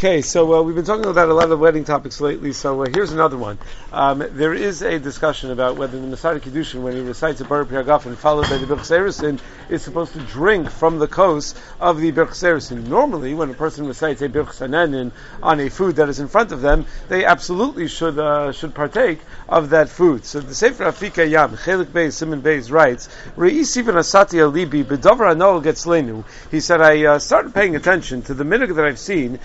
Okay, so uh, we've been talking about a lot of wedding topics lately, so uh, here's another one. Um, there is a discussion about whether the Mesader Kiddushin, when he recites a Baruch Piragafen followed by the Birch is supposed to drink from the kos of the Birch. Normally, when a person recites a Birch on a food that is in front of them, they absolutely should uh, should partake of that food. So the Sefer Afika Yam, Chelik Beis, Simon Beis writes, Re'isi v'nasati alibi, b'dover anol gets lenu. He said, I uh, started paying attention to the minhag that I've seen,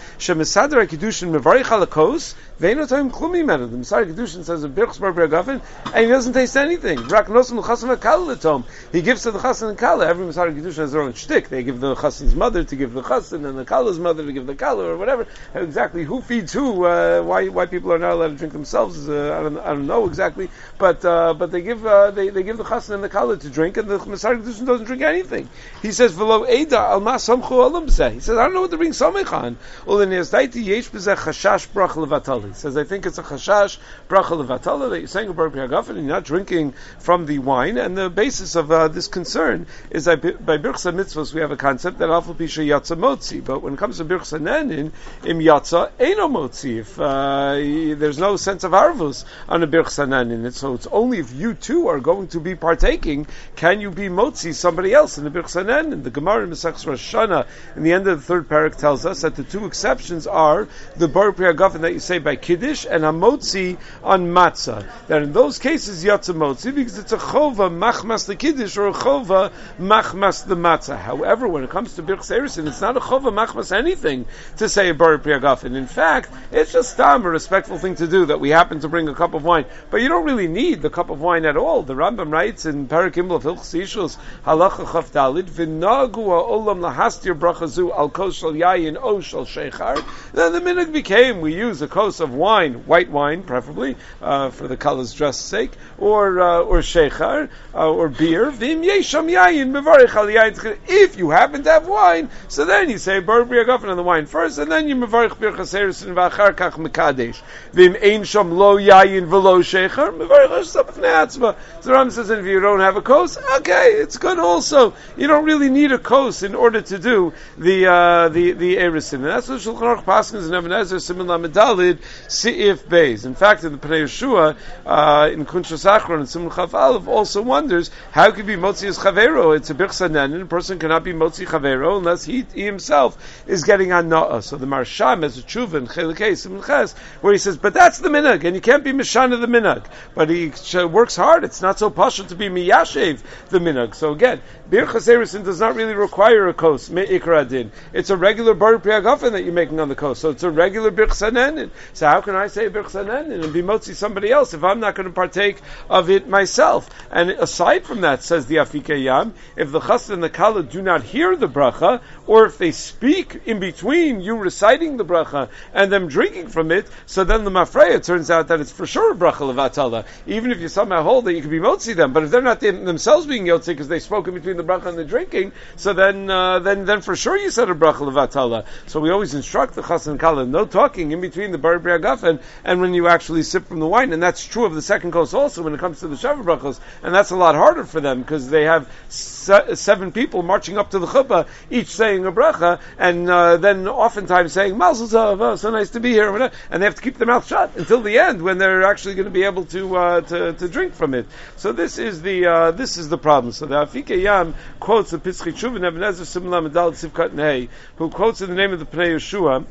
Shemisadar Kiddushin Mevarich Halakos, Veinotim Klumi Menu. The Mesader Kiddushin says a Birchs Bar and he doesn't taste anything. Rak Nosim L'chasim HaKal He gives to the Chassan and Kala. Every Mesader Kiddushin has their own shtick. They give the Chassan's mother to give the Chassan, and the Kala's mother to give the Kala, or whatever. Exactly who feeds who, uh, why, why people are not allowed to drink themselves, uh, I, don't, I don't know exactly. But, uh, but they give, uh, they, they give the Chassan and the Kala to drink, and the Mesader Kiddushin doesn't drink anything. He says, V'lo Eda Al Ma Samchu Olam He says, I don't know what to bring Samech on. Yesh Chashash Brach Levatali. He says, I think it's a Chashash Brach Levatali that you're saying about Piragafen and you're not drinking from the wine. And the basis of uh, this concern is that by Birchsa Mitzvahs we have a concept that Alpha Pisha Yatza Motzi. But when it comes to Birchsa Nenin, Im Yatza Eno Motzi. If uh, there's no sense of Arvus on a Birchsa Nenin, so it's only if you too are going to be partaking can you be Motzi somebody else in the Birchsa Nenin. The Gemara in Mesach Rosh Hashanah in the end of the third parak tells us that the two exceptions are the bar priyagafen that you say by kiddush and hamotzi on matzah. That in those cases yatsa motzi because it's a chova machmas the kiddush or a chova machmas the matzah. However, when it comes to birch serison, it's not a chova machmas anything to say a bar. In fact, it's just a respectful thing to do that we happen to bring a cup of wine, but you don't really need the cup of wine at all. The Rambam writes in Parak of Hilchos Yishus halacha chaf dalid olam lahastir brachazu al koshal yayin o shal shechar. Then the minhag became we use a kos of wine, white wine preferably, uh, for the color's dress sake, or uh, or shechar, uh, or beer. Vim yesham yayin mevarich al. If you happen to have wine, so then you say bar briagafen on the wine first, and then you mevarich bir chaseris and v'achar kach mekadesh. Vim ein sham lo yayin v'lo shechar mevarich hashsap atzma. So Ram says, if you don't have a kos, okay, it's good also. You don't really need a kos in order to do the uh, the the erisin, and that's what Shulchan Aruch Paskins and Even HaEzer Simin Lamedalid Seif Beis. In fact, in the Pnei Yeshua, uh, in Kunshas Achron and Simin Chav Aleph also wonders how could be Motzi as Chavero. It's a Birchsanen, a person cannot be Motzi Chavero unless he, he himself is getting on Na'ah. So the Maharsham has a tshuva in Chelikei Simin Ches, where he says, but that's the minhag, and you can't be Mishana the minhag. But he works hard. It's not so partial to be Miyashev the minhag. So again, Bir Chaserisin does not really require a kos, Me'ikra din. It's a regular Bar Priyagafen that you're making on the kos. So it's a regular birchsanenin. So how can I say birchsanenin and be motzi somebody else if I'm not going to partake of it myself? And aside from that, says the Afika Yam, if the chassan and the kala do not hear the bracha, or if they speak in between you reciting the bracha and them drinking from it, so then the mafreya turns out that it's for sure a bracha levatala. Even if you somehow hold that you can be motzi them, but if they're not themselves being yotzi because they spoke in between the bracha and the drinking, so then uh, then then for sure you said a bracha levatala. So we always instruct the chassan and kala no talking in between the bar briagafen and when you actually sip from the wine, and that's true of the second course also when it comes to the sheva brachos, and that's a lot harder for them because they have se- seven people marching up to the chuppah, each saying a bracha, and uh, then oftentimes saying Mazel Tov, oh, so nice to be here, and they have to keep their mouth shut until the end when they're actually going to be able to, uh, to, to drink from it. So this is the uh, this is the problem. So the Afika Yam quotes the Pitzchi Tshuva Nebuchadnezzar Simlam Medal Sivkat Nei, who quotes in the name of the Pnei Yeshua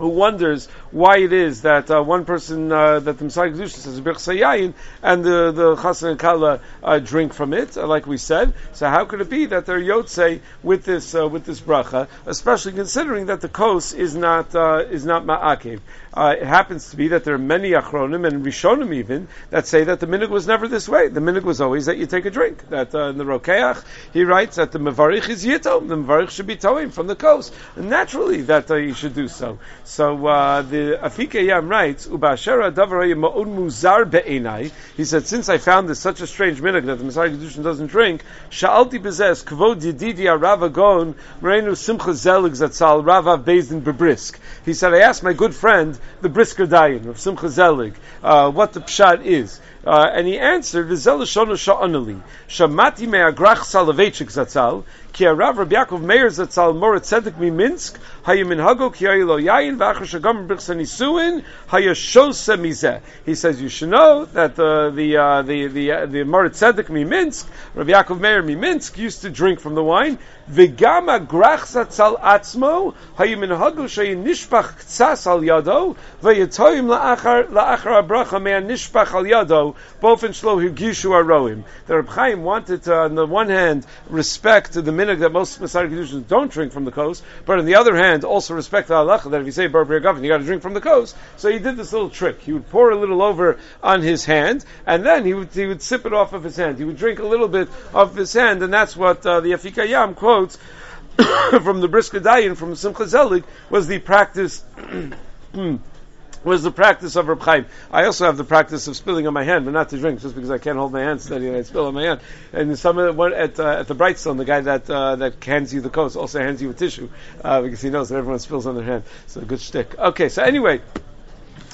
who wonders why it is that uh, one person uh, that the Mesader Kedusha says Birch Sayayin and the the Chassan and Kala uh, drink from it, uh, like we said. So how could it be that they're Yotze with this uh, with this bracha, especially considering that the kos is not uh, is not ma'akev? it happens to be that there are many achronim and rishonim even that say that the minhag was never this way. The minhag was always that you take a drink. That in the Rokeach he writes that the mevarich is yitom, the mevarich should be towing from the coast, and naturally that you should do so. So uh, the Afika Yam writes, "Ubashera davarayim ma'od muzar be'enai." He said, "Since I found this such a strange minhag that the Mesader Kedushin doesn't drink, sha'alti bezes kvod yididi Rava Gon Merenu Simcha Zelig Zatzal Rava Bezdin Bebrisk." He said, "I asked my good friend the Brisker Dayan of Simcha Zelig uh, what the pshat is." Uh, and he answered, "V'zel shona sha'anali shamati me'agrach salavechik zatzal." Ki Rav Rabbi Meir Zatzal Morat Tzedek mi Minsk Hayaminhago Ki Yayin V'achar Shagam Mizeh. He says you should know that the the uh, the the uh, the Morat Tzedek mi Minsk, Rabbi Yaakov Meir mi Minsk used to drink from the wine. Grach zatzal atzmo hayiminhago sheyin nishpach al yado la'achar la'achar abracha nishpach al yado both in shlo higishu aroim. The Reb Chaim wanted to, on the one hand, respect the that most Masari Kedushin don't drink from the kos, but on the other hand, also respect the halacha that if you say Bar Gavin, you got to drink from the kos. So he did this little trick. He would pour a little over on his hand, and then he would he would sip it off of his hand. He would drink a little bit off his hand, and that's what uh, the Afika Yam quotes from the Brisker Dayan from Simcha Zelig was the practice. was the practice of Reb Chaim. I also have the practice of spilling on my hand, but not to drink, just because I can't hold my hand steady and I spill on my hand. And some of the, at uh, at the Brightstone, the guy that uh, that hands you the coat also hands you a tissue uh, because he knows that everyone spills on their hand. So good shtick. Okay, so anyway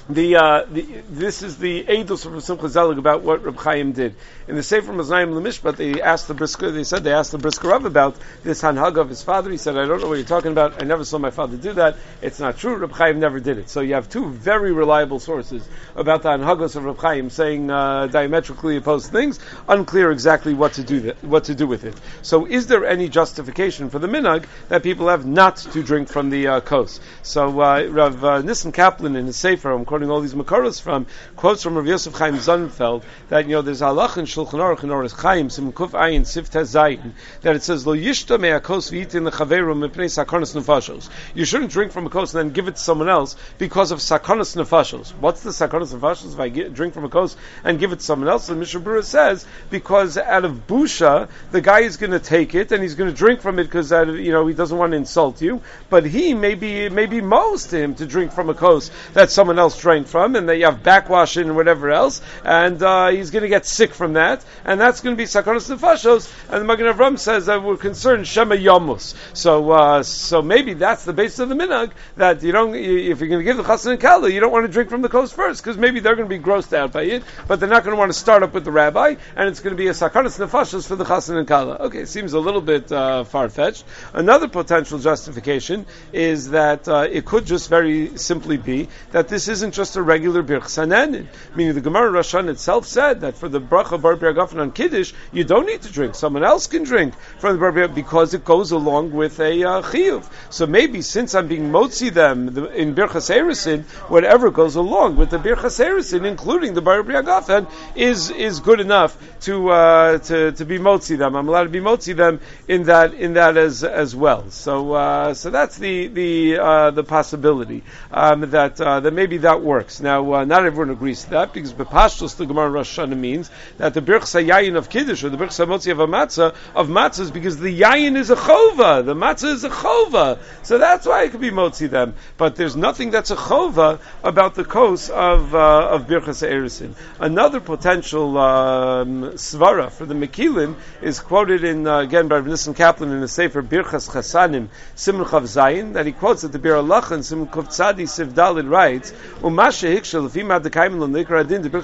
the, uh, the, this is the Eidos from Simcha Zelig about what Reb Chaim did. In the Sefer Maznayim Lemishpat, they asked the Brisker, they said they asked the Brisker Rav about this Hanhag of his father. He said, I don't know what you're talking about. I never saw my father do that. It's not true. Reb Chaim never did it. So you have two very reliable sources about the Hanhagos of Reb Chaim saying uh, diametrically opposed things, unclear exactly what to do that, what to do with it. So is there any justification for the minhag that people have not to drink from the uh, kos? So uh, Rav uh, Nissen Kaplan in his Sefer, quoting all these Makaros from, quotes from Rav Yosef Chaim Sonnenfeld, that, you know, there's halach in Shulchan Aruch in Oris Chaim, Sim Kuf Ayin, Sif Zayin, that it says, Lo yishta me'akos v'itin lechaveru mipnei sakonas nefashos. You shouldn't drink from a kos and then give it to someone else because of sakonas nefashos. What's the sakonas nefashos if I get, drink from a kos and give it to someone else? And Mishnah Berurah says, because out of busha, the guy is going to take it and he's going to drink from it because, you know, he doesn't want to insult you, but he may be, may be most to him to drink from a kos that someone else drank from, and that you have backwash and whatever else, and uh, he's going to get sick from that, and that's going to be sakonas nefashos. And the Magen Avram says that we're concerned shema yamus. So, uh, so maybe that's the basis of the minhag that you don't. If you're going to give the chassan and kala, you don't want to drink from the kos first because maybe they're going to be grossed out by it, but they're not going to want to start up with the rabbi, and it's going to be a sakonas nefashos for the chassan and kala. Okay, seems a little bit uh, far fetched. Another potential justification is that uh, it could just very simply be that this isn't just a regular birch sanenin. Meaning the Gemara Rashan itself said that for the bracha bar Gafen on Kiddush, you don't need to drink. Someone else can drink from the bar because it goes along with a uh, chiyuv. So maybe since I'm being motzi them the, in birchas erisin, whatever goes along with the birchas erisin, including the bar Gafen, is is good enough to uh, to to be motzi them. I'm allowed to be motzi them in that in that as as well. So uh, so that's the the uh, the possibility um, that uh, that maybe that works. Now, uh, not everyone agrees to that because Bepashtos the Gemara Rosh Hashanah means that the Birch Yayin of Kiddush or the Birch Motzi of a matzah of matzahs because the Yayin is a chova, the matzah is a chova, so that's why it could be Motzi them. But there's nothing that's a chova about the kos of uh, of Birchas Erisin. Another potential um, svara for the Mekilin is quoted in uh, again by Nissen Kaplan in the Sefer Birchas Chasanim Simon Chav Zayin that he quotes that the Bir Allah and Simon Kuf Tzadi Sivdalid writes If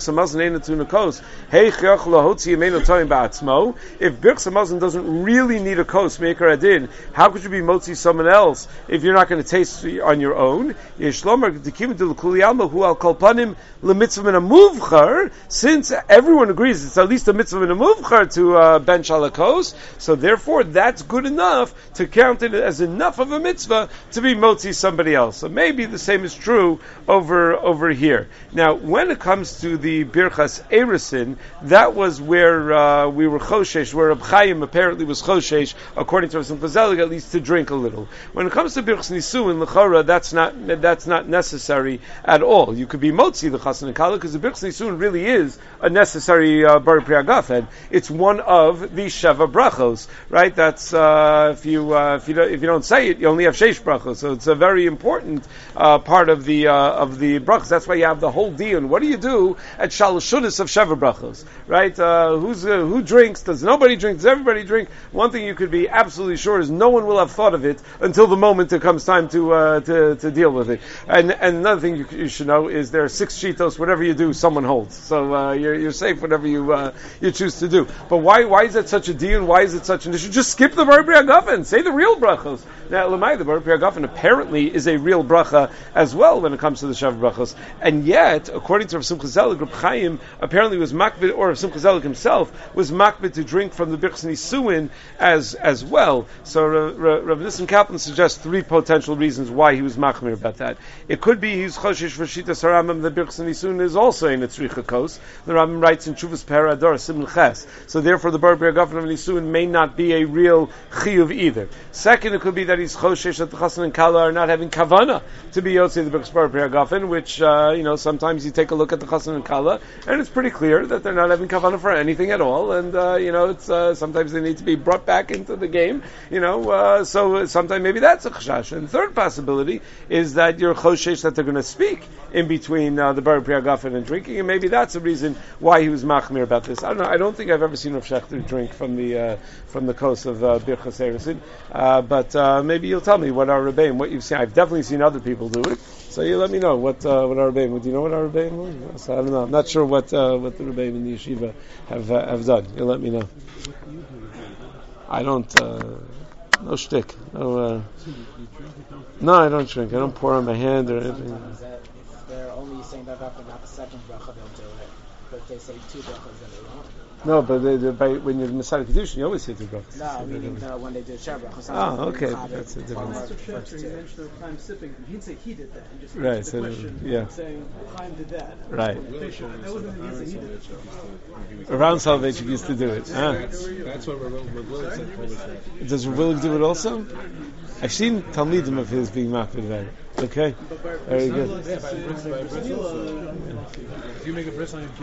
Hamazon Eina Tuna Kos. Hey if doesn't really need a Kos Meikar Adin how could you be Motzi someone else if you're not going to taste on your own? Yeshlomer Dikim Dil Kuli Alma Hu Al Mitzvah Min Amuvchar since everyone agrees it's at least a Mitzvah in Min Amuvchar to uh, bench Alakos so therefore that's good enough to count it as enough of a mitzvah to be Motzi somebody else. So maybe the same is true over over here. Now, when it comes to the Birchas Erisin, that was where uh, we were Choshesh, where Reb Chaim apparently was Choshesh, according to Rav Fazelig, at least to drink a little. When it comes to Birchas Nisu in Lechora, that's not that's not necessary at all. You could be Motzi the Chasan and Kala because the Birchas Nisun really is a necessary uh, Bar Priagafen. It's one of the Sheva Brachos, right? That's uh, if you uh, if you don't, if you don't say it, you only have Sheish Brachos. So it's a very important uh, part of the uh, of the brachos. That's why you have the whole dion. What do you do at shalashunis of sheva brachos, right? Uh, who's uh, who drinks? Does nobody drink? Does everybody drink? One thing you could be absolutely sure is no one will have thought of it until the moment it comes time to uh, to, to deal with it. And and another thing you, you, should know is there are six shitos. Whatever you do, someone holds. So uh, you're, you're safe whatever you uh, you choose to do. But why why is that such a deal? Why is it such an issue? Just skip the Bar Agafen. Say the real brachos. Now, Lamai, the Bar Agafen apparently is a real bracha as well when it comes to the Shav brachos. And yet, according to Rav Simcha Zelig, Reb Chaim apparently was makbid, or Rav Simcha Zelig himself was makbid to drink from the Birchs Nisuin as as well. So Rav Nissen Kaplan suggests three potential reasons why he was makmir about that. It could be he's choshish Shita Saramim, the Birchs Nisuin is also in its Kos. The Rambam writes in Chuvas Parador, Simul Ches. So therefore the Bar Agafen of Nisuin may not be a real chiyuv either. Second, it could be that he's choshish that the and Kala are not having kavana to be Yotze the Birchs Bar Agafen, which, uh, you know, sometimes you take a look at the Chassan and Kala, and it's pretty clear that they're not having kavana for anything at all, and, uh, you know, it's, uh, sometimes they need to be brought back into the game, you know, uh, so sometimes maybe that's a chashash. And third possibility is that you're choshesh that they're going to speak in between uh, the Bar Agafen and drinking, and maybe that's a reason why he was machmir about this. I don't know. I don't think I've ever seen Rav Shechter drink from the uh, from the kos of uh, Birchas Eresin, but maybe you'll tell me what our rebbeim, what you've seen. I've definitely seen other people do it. So you let me know what uh, what our rebbeim. Do you know what our rebbeim was? I don't know. I'm not sure what uh, what the rebbeim in the yeshiva have uh, have done. You let me know. I don't. Uh, no shtick. No. Uh, no, I don't drink. I don't pour on my hand or anything. They're only saying that after not the second bracha they'll do it, but if they say two brachas then they won't. No, but they, they, by, when you're in the Mesader Kedushin, you always say two brachas. No, meaning the, when they do Shabbos. Ah, okay, that's a different. Mr. Shefter, you mentioned the Chaim sipping. He'd say he did that. He just right, answered so the question, yeah. saying Chaim did that. Right. That wasn't he'd he did it. Around Salvation used to do it. Ah. That's what Rav said. Does Rav do it also? I've seen Talmidim of his being makbid about it. Okay, very good. Yeah, by bris, by bris also. If you make a bris on your